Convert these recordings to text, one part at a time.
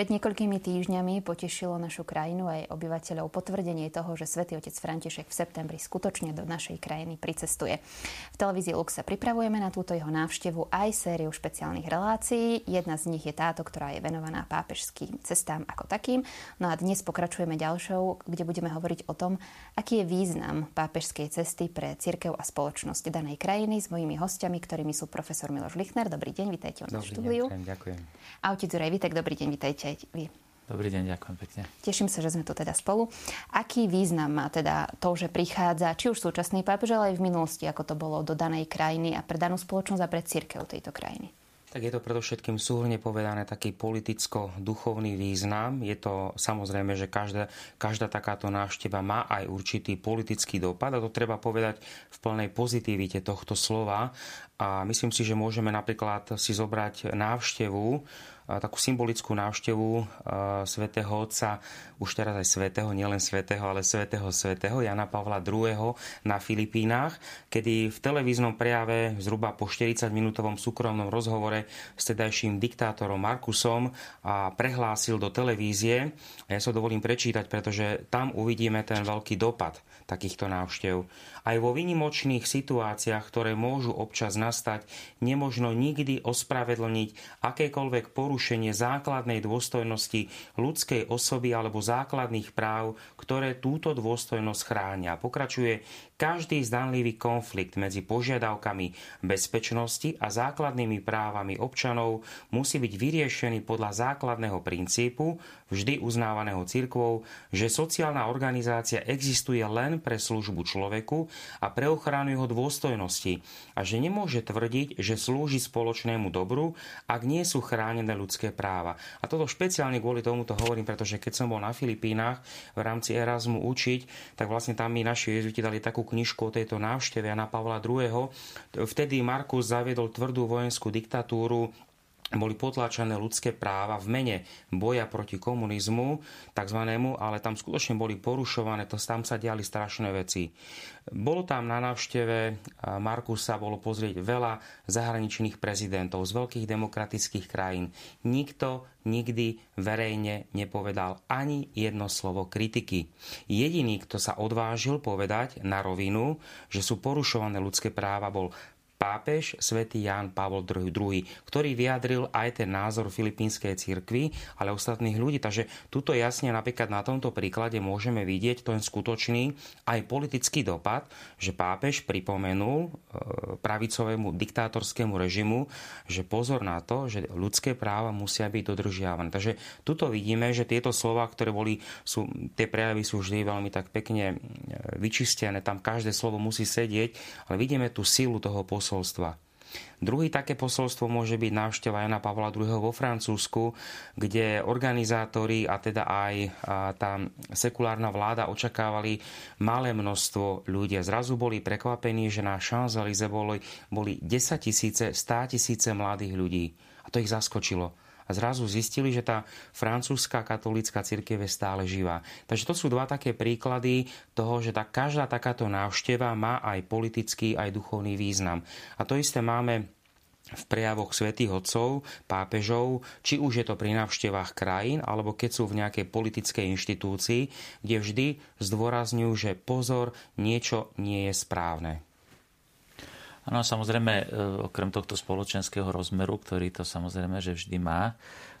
Pred niekoľkými týždňami potešilo našu krajinu aj obyvateľov potvrdenie toho, že svätý otec František v septembri skutočne do našej krajiny pricestuje. V televízii Lux sa pripravujeme na túto jeho návštevu aj sériu špeciálnych relácií. Jedna z nich je táto, ktorá je venovaná pápežským cestám ako takým. No a dnes pokračujeme ďalšou, kde budeme hovoriť o tom, aký je význam pápežskej cesty pre cirkev a spoločnosť danej krajiny s mojimi hostiami, ktorými sú profesor Miloš Lichner. Dobrý deň, vítajte u nás v štúdiu. Ďakujem. A otec Juraj Vitek, dobrý deň, Vítajte aj vy. Dobrý deň, ďakujem pekne. Teším sa, že sme tu teda spolu. Aký význam má teda to, že prichádza či už súčasný pápež, ale aj v minulosti, ako to bolo do danej krajiny a pre danú spoločnosť a pre církev tejto krajiny? Tak je to predovšetkým súhrne povedané taký politicko-duchovný význam. Je to samozrejme, že každá, každá takáto návšteva má aj určitý politický dopad a to treba povedať v plnej pozitivite tohto slova. A myslím si, že môžeme napríklad si zobrať návštevu takú symbolickú návštevu svätého Otca, už teraz aj svätého, nielen svätého, ale svätého svätého Jana Pavla II. na Filipínach, kedy v televíznom prejave zhruba po 40-minútovom súkromnom rozhovore s tedajším diktátorom Markusom a prehlásil do televízie, a ja sa dovolím prečítať, pretože tam uvidíme ten veľký dopad takýchto návštev. Aj vo vynimočných situáciách, ktoré môžu občas nastať, nemožno nikdy ospravedlniť akékoľvek porušenie základnej dôstojnosti ľudskej osoby alebo základných práv, ktoré túto dôstojnosť chránia. Pokračuje každý zdanlivý konflikt medzi požiadavkami bezpečnosti a základnými právami občanov musí byť vyriešený podľa základného princípu, vždy uznávaného cirkvou, že sociálna organizácia existuje len pre službu človeku a pre ochranu jeho dôstojnosti a že nemôže tvrdiť, že slúži spoločnému dobru, ak nie sú chránené ľudské práva. A toto špeciálne kvôli tomuto hovorím, pretože keď som bol na Filipínach v rámci Erasmu učiť, tak vlastne tam mi naši jezuiti dali takú knižku o tejto návšteve na Pavla II. Vtedy Markus zaviedol tvrdú vojenskú diktatúru boli potláčané ľudské práva v mene boja proti komunizmu, takzvanému, ale tam skutočne boli porušované, to tam sa diali strašné veci. Bolo tam na návšteve Markusa, bolo pozrieť veľa zahraničných prezidentov z veľkých demokratických krajín. Nikto nikdy verejne nepovedal ani jedno slovo kritiky. Jediný, kto sa odvážil povedať na rovinu, že sú porušované ľudské práva, bol pápež svätý Ján Pavol II, ktorý vyjadril aj ten názor filipínskej cirkvi, ale ostatných ľudí. Takže tuto jasne napríklad na tomto príklade môžeme vidieť ten skutočný aj politický dopad, že pápež pripomenul e, pravicovému diktátorskému režimu, že pozor na to, že ľudské práva musia byť dodržiavané. Takže tuto vidíme, že tieto slova, ktoré boli, sú, tie prejavy sú vždy veľmi tak pekne e, vyčistené, tam každé slovo musí sedieť, ale vidíme tú silu toho poslu posolstva. Druhý také posolstvo môže byť návšteva Jana Pavla II. vo Francúzsku, kde organizátori a teda aj tá sekulárna vláda očakávali malé množstvo ľudí. Zrazu boli prekvapení, že na Champs-Élysées boli, boli 10 tisíce, 100 tisíce mladých ľudí. A to ich zaskočilo a zrazu zistili, že tá francúzska katolícka církev je stále živá. Takže to sú dva také príklady toho, že tá, každá takáto návšteva má aj politický, aj duchovný význam. A to isté máme v prejavoch svätých otcov, pápežov, či už je to pri návštevách krajín, alebo keď sú v nejakej politickej inštitúcii, kde vždy zdôrazňujú, že pozor, niečo nie je správne. Áno, samozrejme, e, okrem tohto spoločenského rozmeru, ktorý to samozrejme, že vždy má,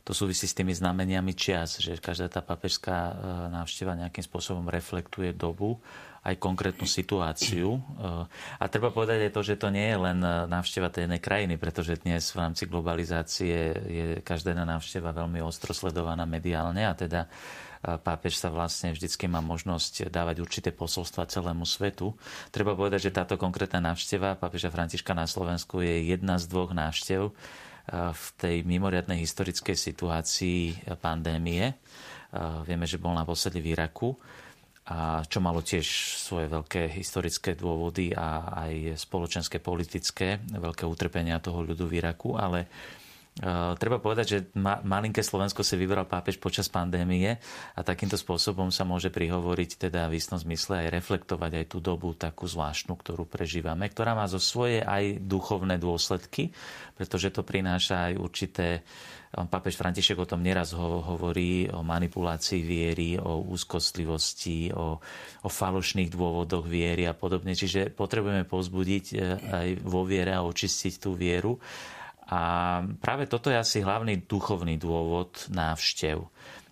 to súvisí s tými znameniami čias, že každá tá papežská e, návšteva nejakým spôsobom reflektuje dobu, aj konkrétnu situáciu. E, a treba povedať aj to, že to nie je len návšteva tej jednej krajiny, pretože dnes v rámci globalizácie je každá návšteva veľmi ostro sledovaná mediálne a teda pápež sa vlastne vždycky má možnosť dávať určité posolstva celému svetu. Treba povedať, že táto konkrétna návšteva pápeža Františka na Slovensku je jedna z dvoch návštev v tej mimoriadnej historickej situácii pandémie. Vieme, že bol naposledy v Iraku a čo malo tiež svoje veľké historické dôvody a aj spoločenské, politické, veľké utrpenia toho ľudu v Iraku, ale treba povedať, že ma, malinké Slovensko si vybral pápež počas pandémie a takýmto spôsobom sa môže prihovoriť teda v istom zmysle aj reflektovať aj tú dobu takú zvláštnu, ktorú prežívame, ktorá má zo svoje aj duchovné dôsledky, pretože to prináša aj určité Pápež František o tom neraz ho, hovorí o manipulácii viery, o úzkostlivosti, o, o falošných dôvodoch viery a podobne. Čiže potrebujeme pozbudiť e, aj vo viere a očistiť tú vieru. A práve toto je asi hlavný duchovný dôvod návštev.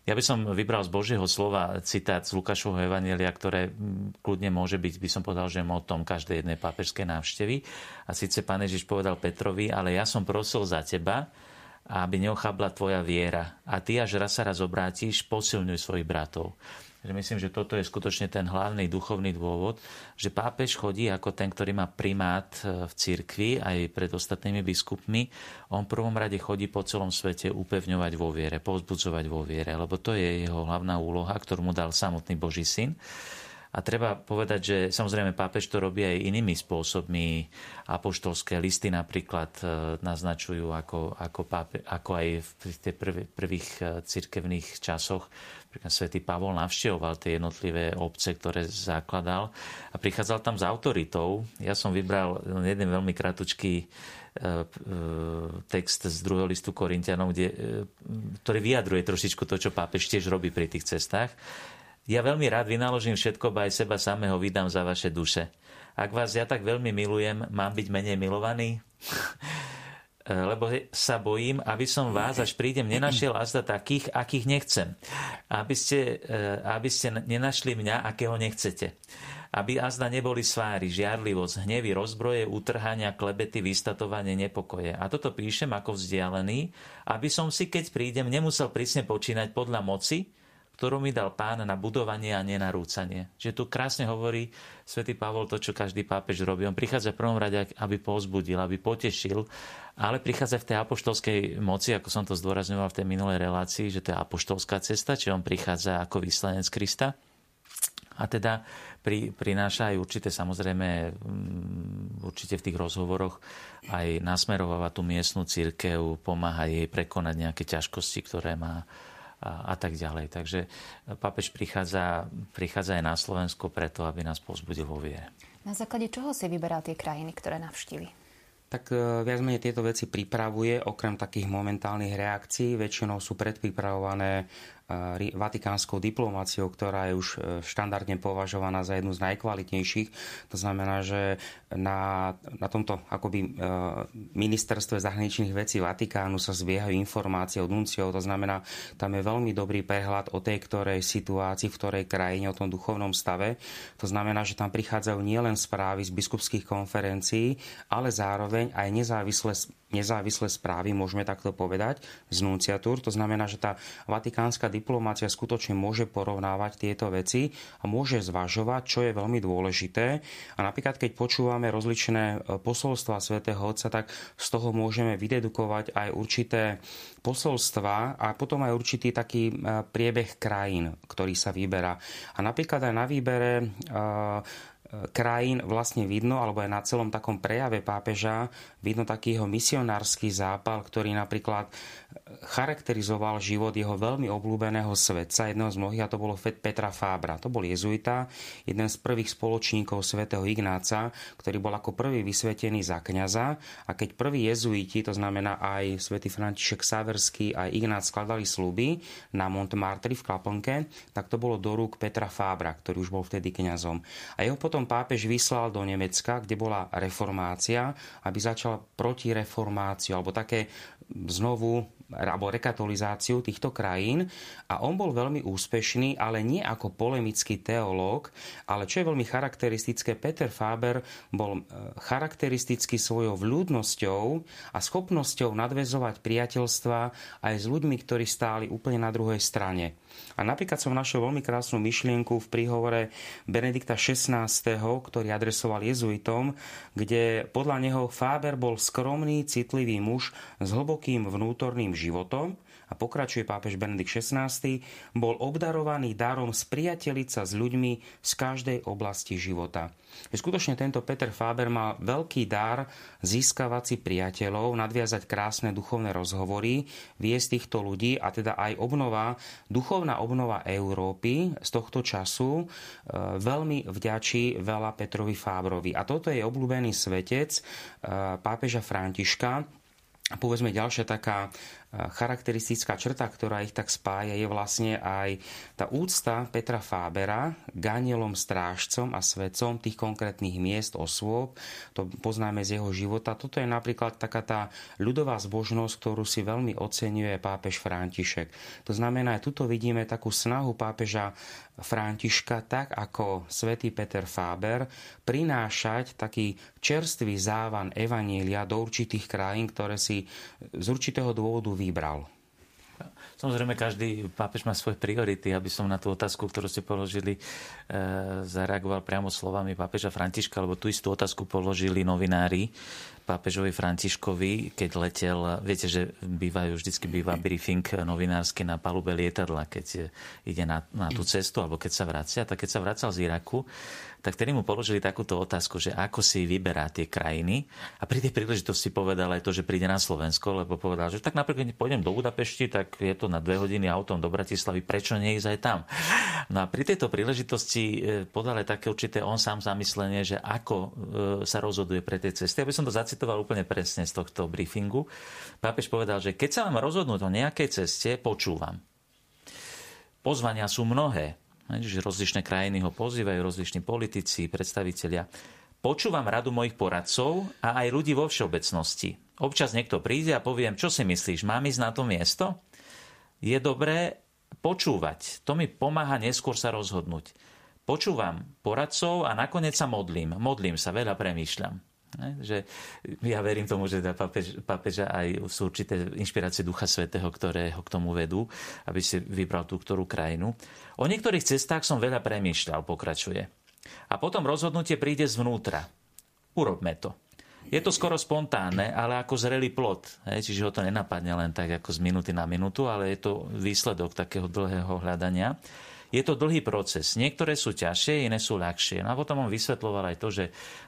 Ja by som vybral z Božieho slova citát z Lukášovho Evanielia, ktoré kľudne môže byť, by som povedal, že motom každej jednej pápežskej návštevy. A síce pán Ježiš povedal Petrovi, ale ja som prosil za teba, aby neochabla tvoja viera. A ty, až raz sa raz obrátiš, posilňuj svojich bratov. Že myslím, že toto je skutočne ten hlavný duchovný dôvod, že pápež chodí ako ten, ktorý má primát e, v cirkvi aj pred ostatnými biskupmi. On v prvom rade chodí po celom svete upevňovať vo viere, povzbudzovať vo viere, lebo to je jeho hlavná úloha, ktorú mu dal samotný Boží syn. A treba povedať, že samozrejme pápež to robí aj inými spôsobmi. Apoštolské listy napríklad e, naznačujú, ako, ako, pápe, ako aj v tých prvých e, cirkevných časoch svätý Pavol navštevoval tie jednotlivé obce, ktoré zakladal a prichádzal tam s autoritou. Ja som vybral jeden veľmi kratučký e, text z druhého listu Korintianom, kde, ktorý vyjadruje trošičku to, čo pápež tiež robí pri tých cestách. Ja veľmi rád vynaložím všetko, aj seba samého vydám za vaše duše. Ak vás ja tak veľmi milujem, mám byť menej milovaný? lebo sa bojím, aby som vás, až prídem, nenašiel azda takých, akých nechcem. Aby ste, eh, aby ste nenašli mňa, akého nechcete. Aby azda neboli svári, žiarlivosť, hnevy, rozbroje, utrhania, klebety, vystatovanie, nepokoje. A toto píšem ako vzdialený, aby som si, keď prídem, nemusel prísne počínať podľa moci, ktorú mi dal pán na budovanie a nenarúcanie. Že tu krásne hovorí svätý Pavol to, čo každý pápež robí. On prichádza v prvom rade, aby povzbudil, aby potešil, ale prichádza v tej apoštolskej moci, ako som to zdôrazňoval v tej minulej relácii, že to je apoštolská cesta, či on prichádza ako vyslanec Krista. A teda pri, prináša aj určité, samozrejme, mm, určite v tých rozhovoroch aj nasmerováva tú miestnu církev, pomáha jej prekonať nejaké ťažkosti, ktoré má a, a tak ďalej. Takže papež prichádza, prichádza aj na Slovensko preto, aby nás pozbudil vo viere. Na základe čoho si vyberal tie krajiny, ktoré navštívi? Tak e, viac menej tieto veci pripravuje, okrem takých momentálnych reakcií. Väčšinou sú predpripravované vatikánskou diplomáciou, ktorá je už e, štandardne považovaná za jednu z najkvalitnejších. To znamená, že na, na tomto akoby e, ministerstve zahraničných vecí Vatikánu sa zbiehajú informácie od nunciov, to znamená, tam je veľmi dobrý prehľad o tej ktorej situácii, v ktorej krajine, o tom duchovnom stave. To znamená, že tam prichádzajú nielen správy z biskupských konferencií, ale zároveň aj nezávislé nezávislé správy, môžeme takto povedať, z nunciatúr. To znamená, že tá vatikánska diplomácia skutočne môže porovnávať tieto veci a môže zvažovať, čo je veľmi dôležité. A napríklad, keď počúvame rozličné e, posolstva svätého Otca, tak z toho môžeme vydedukovať aj určité posolstva a potom aj určitý taký e, priebeh krajín, ktorý sa vyberá. A napríklad aj na výbere e, krajín vlastne vidno, alebo aj na celom takom prejave pápeža, vidno takýho misionársky zápal, ktorý napríklad charakterizoval život jeho veľmi obľúbeného svetca, jedného z mnohých, a to bolo Petra Fábra. To bol jezuita, jeden z prvých spoločníkov svätého Ignáca, ktorý bol ako prvý vysvetený za kňaza. A keď prví jezuiti, to znamená aj svätý František Saverský, aj Ignác skladali sluby na Montmartre v Klaplnke, tak to bolo do rúk Petra Fábra, ktorý už bol vtedy kňazom. A jeho potom pápež vyslal do Nemecka, kde bola reformácia, aby začal protireformáciu, alebo také znovu alebo rekatolizáciu týchto krajín a on bol veľmi úspešný, ale nie ako polemický teológ, ale čo je veľmi charakteristické, Peter Faber bol e, charakteristický svojou vľúdnosťou a schopnosťou nadvezovať priateľstva aj s ľuďmi, ktorí stáli úplne na druhej strane. A napríklad som našiel veľmi krásnu myšlienku v príhovore Benedikta XVI, ktorý adresoval jezuitom, kde podľa neho Fáber bol skromný, citlivý muž s hlbokým vnútorným životom a pokračuje pápež Benedikt XVI, bol obdarovaný darom spriateliť sa s ľuďmi z každej oblasti života. Skutočne tento Peter Faber mal veľký dar získavať si priateľov, nadviazať krásne duchovné rozhovory, viesť týchto ľudí a teda aj obnova, duchovná obnova Európy z tohto času e, veľmi vďačí veľa Petrovi Fábrovi. A toto je obľúbený svetec e, pápeža Františka, povedzme ďalšia taká charakteristická črta, ktorá ich tak spája, je vlastne aj tá úcta Petra Fábera k anielom strážcom a svedcom tých konkrétnych miest, osôb. To poznáme z jeho života. Toto je napríklad taká tá ľudová zbožnosť, ktorú si veľmi oceňuje pápež František. To znamená, aj tuto vidíme takú snahu pápeža Františka, tak ako svätý Peter Fáber, prinášať taký čerstvý závan evanília do určitých krajín, ktoré si z určitého dôvodu vybral? Samozrejme, každý pápež má svoje priority. Aby som na tú otázku, ktorú ste položili, e, zareagoval priamo slovami pápeža Františka, lebo tú istú otázku položili novinári pápežovi Františkovi, keď letel, viete, že bývajú, vždycky býva briefing novinársky na palube lietadla, keď ide na, na tú cestu, alebo keď sa vracia. Tak keď sa vracal z Iraku, tak tedy mu položili takúto otázku, že ako si vyberá tie krajiny. A pri tej príležitosti povedal aj to, že príde na Slovensko, lebo povedal, že tak napríklad pôjdem do Budapešti, tak je to na dve hodiny autom do Bratislavy, prečo nie ísť aj tam? No a pri tejto príležitosti e, podal aj také určité on sám zamyslenie, že ako e, sa rozhoduje pre tie cesty. Ja by som to zacitoval úplne presne z tohto briefingu. Pápež povedal, že keď sa mám rozhodnúť o nejakej ceste, počúvam. Pozvania sú mnohé. Čiže rozličné krajiny ho pozývajú, rozliční politici, predstavitelia. Počúvam radu mojich poradcov a aj ľudí vo všeobecnosti. Občas niekto príde a poviem, čo si myslíš, mám ísť na to miesto? Je dobré počúvať. To mi pomáha neskôr sa rozhodnúť. Počúvam poradcov a nakoniec sa modlím. Modlím sa, veľa premýšľam. Že ja verím tomu, že papež, papeža aj sú určité inšpirácie Ducha Svetého, ktoré ho k tomu vedú, aby si vybral tú ktorú krajinu. O niektorých cestách som veľa premýšľal, pokračuje. A potom rozhodnutie príde zvnútra. Urobme to. Je to skoro spontánne, ale ako zrelý plot. Čiže ho to nenapadne len tak ako z minúty na minútu, ale je to výsledok takého dlhého hľadania. Je to dlhý proces. Niektoré sú ťažšie, iné sú ľahšie. No a potom on vysvetloval aj to, že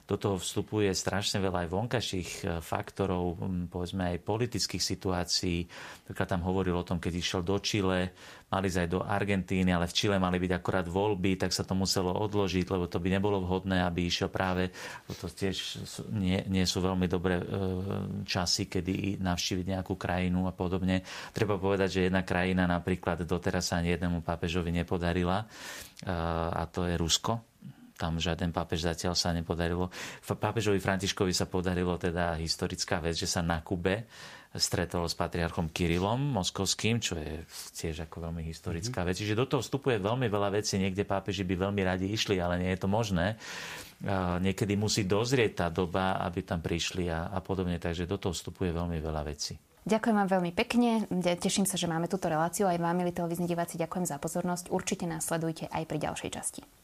do toho vstupuje strašne veľa aj vonkajších e, faktorov, povedzme aj politických situácií. Napríklad tam hovoril o tom, keď išiel do Čile, mali ísť aj do Argentíny, ale v Čile mali byť akorát voľby, tak sa to muselo odložiť, lebo to by nebolo vhodné, aby išiel práve, to tiež nie, nie sú veľmi dobré e, časy, kedy navštíviť nejakú krajinu a podobne. Treba povedať, že jedna krajina napríklad doteraz sa ani jednému pápežovi nepodarila e, a to je Rusko tam žiaden pápež zatiaľ sa nepodarilo. Pápežovi Františkovi sa podarilo teda historická vec, že sa na Kube stretol s patriarchom Kirilom moskovským, čo je tiež ako veľmi historická mm-hmm. vec. Čiže do toho vstupuje veľmi veľa vecí. Niekde pápeži by veľmi radi išli, ale nie je to možné. Niekedy musí dozrieť tá doba, aby tam prišli a, a podobne. Takže do toho vstupuje veľmi veľa vecí. Ďakujem vám veľmi pekne. Teším sa, že máme túto reláciu. Aj vám, milí televízni diváci, ďakujem za pozornosť. Určite nás sledujte aj pri ďalšej časti.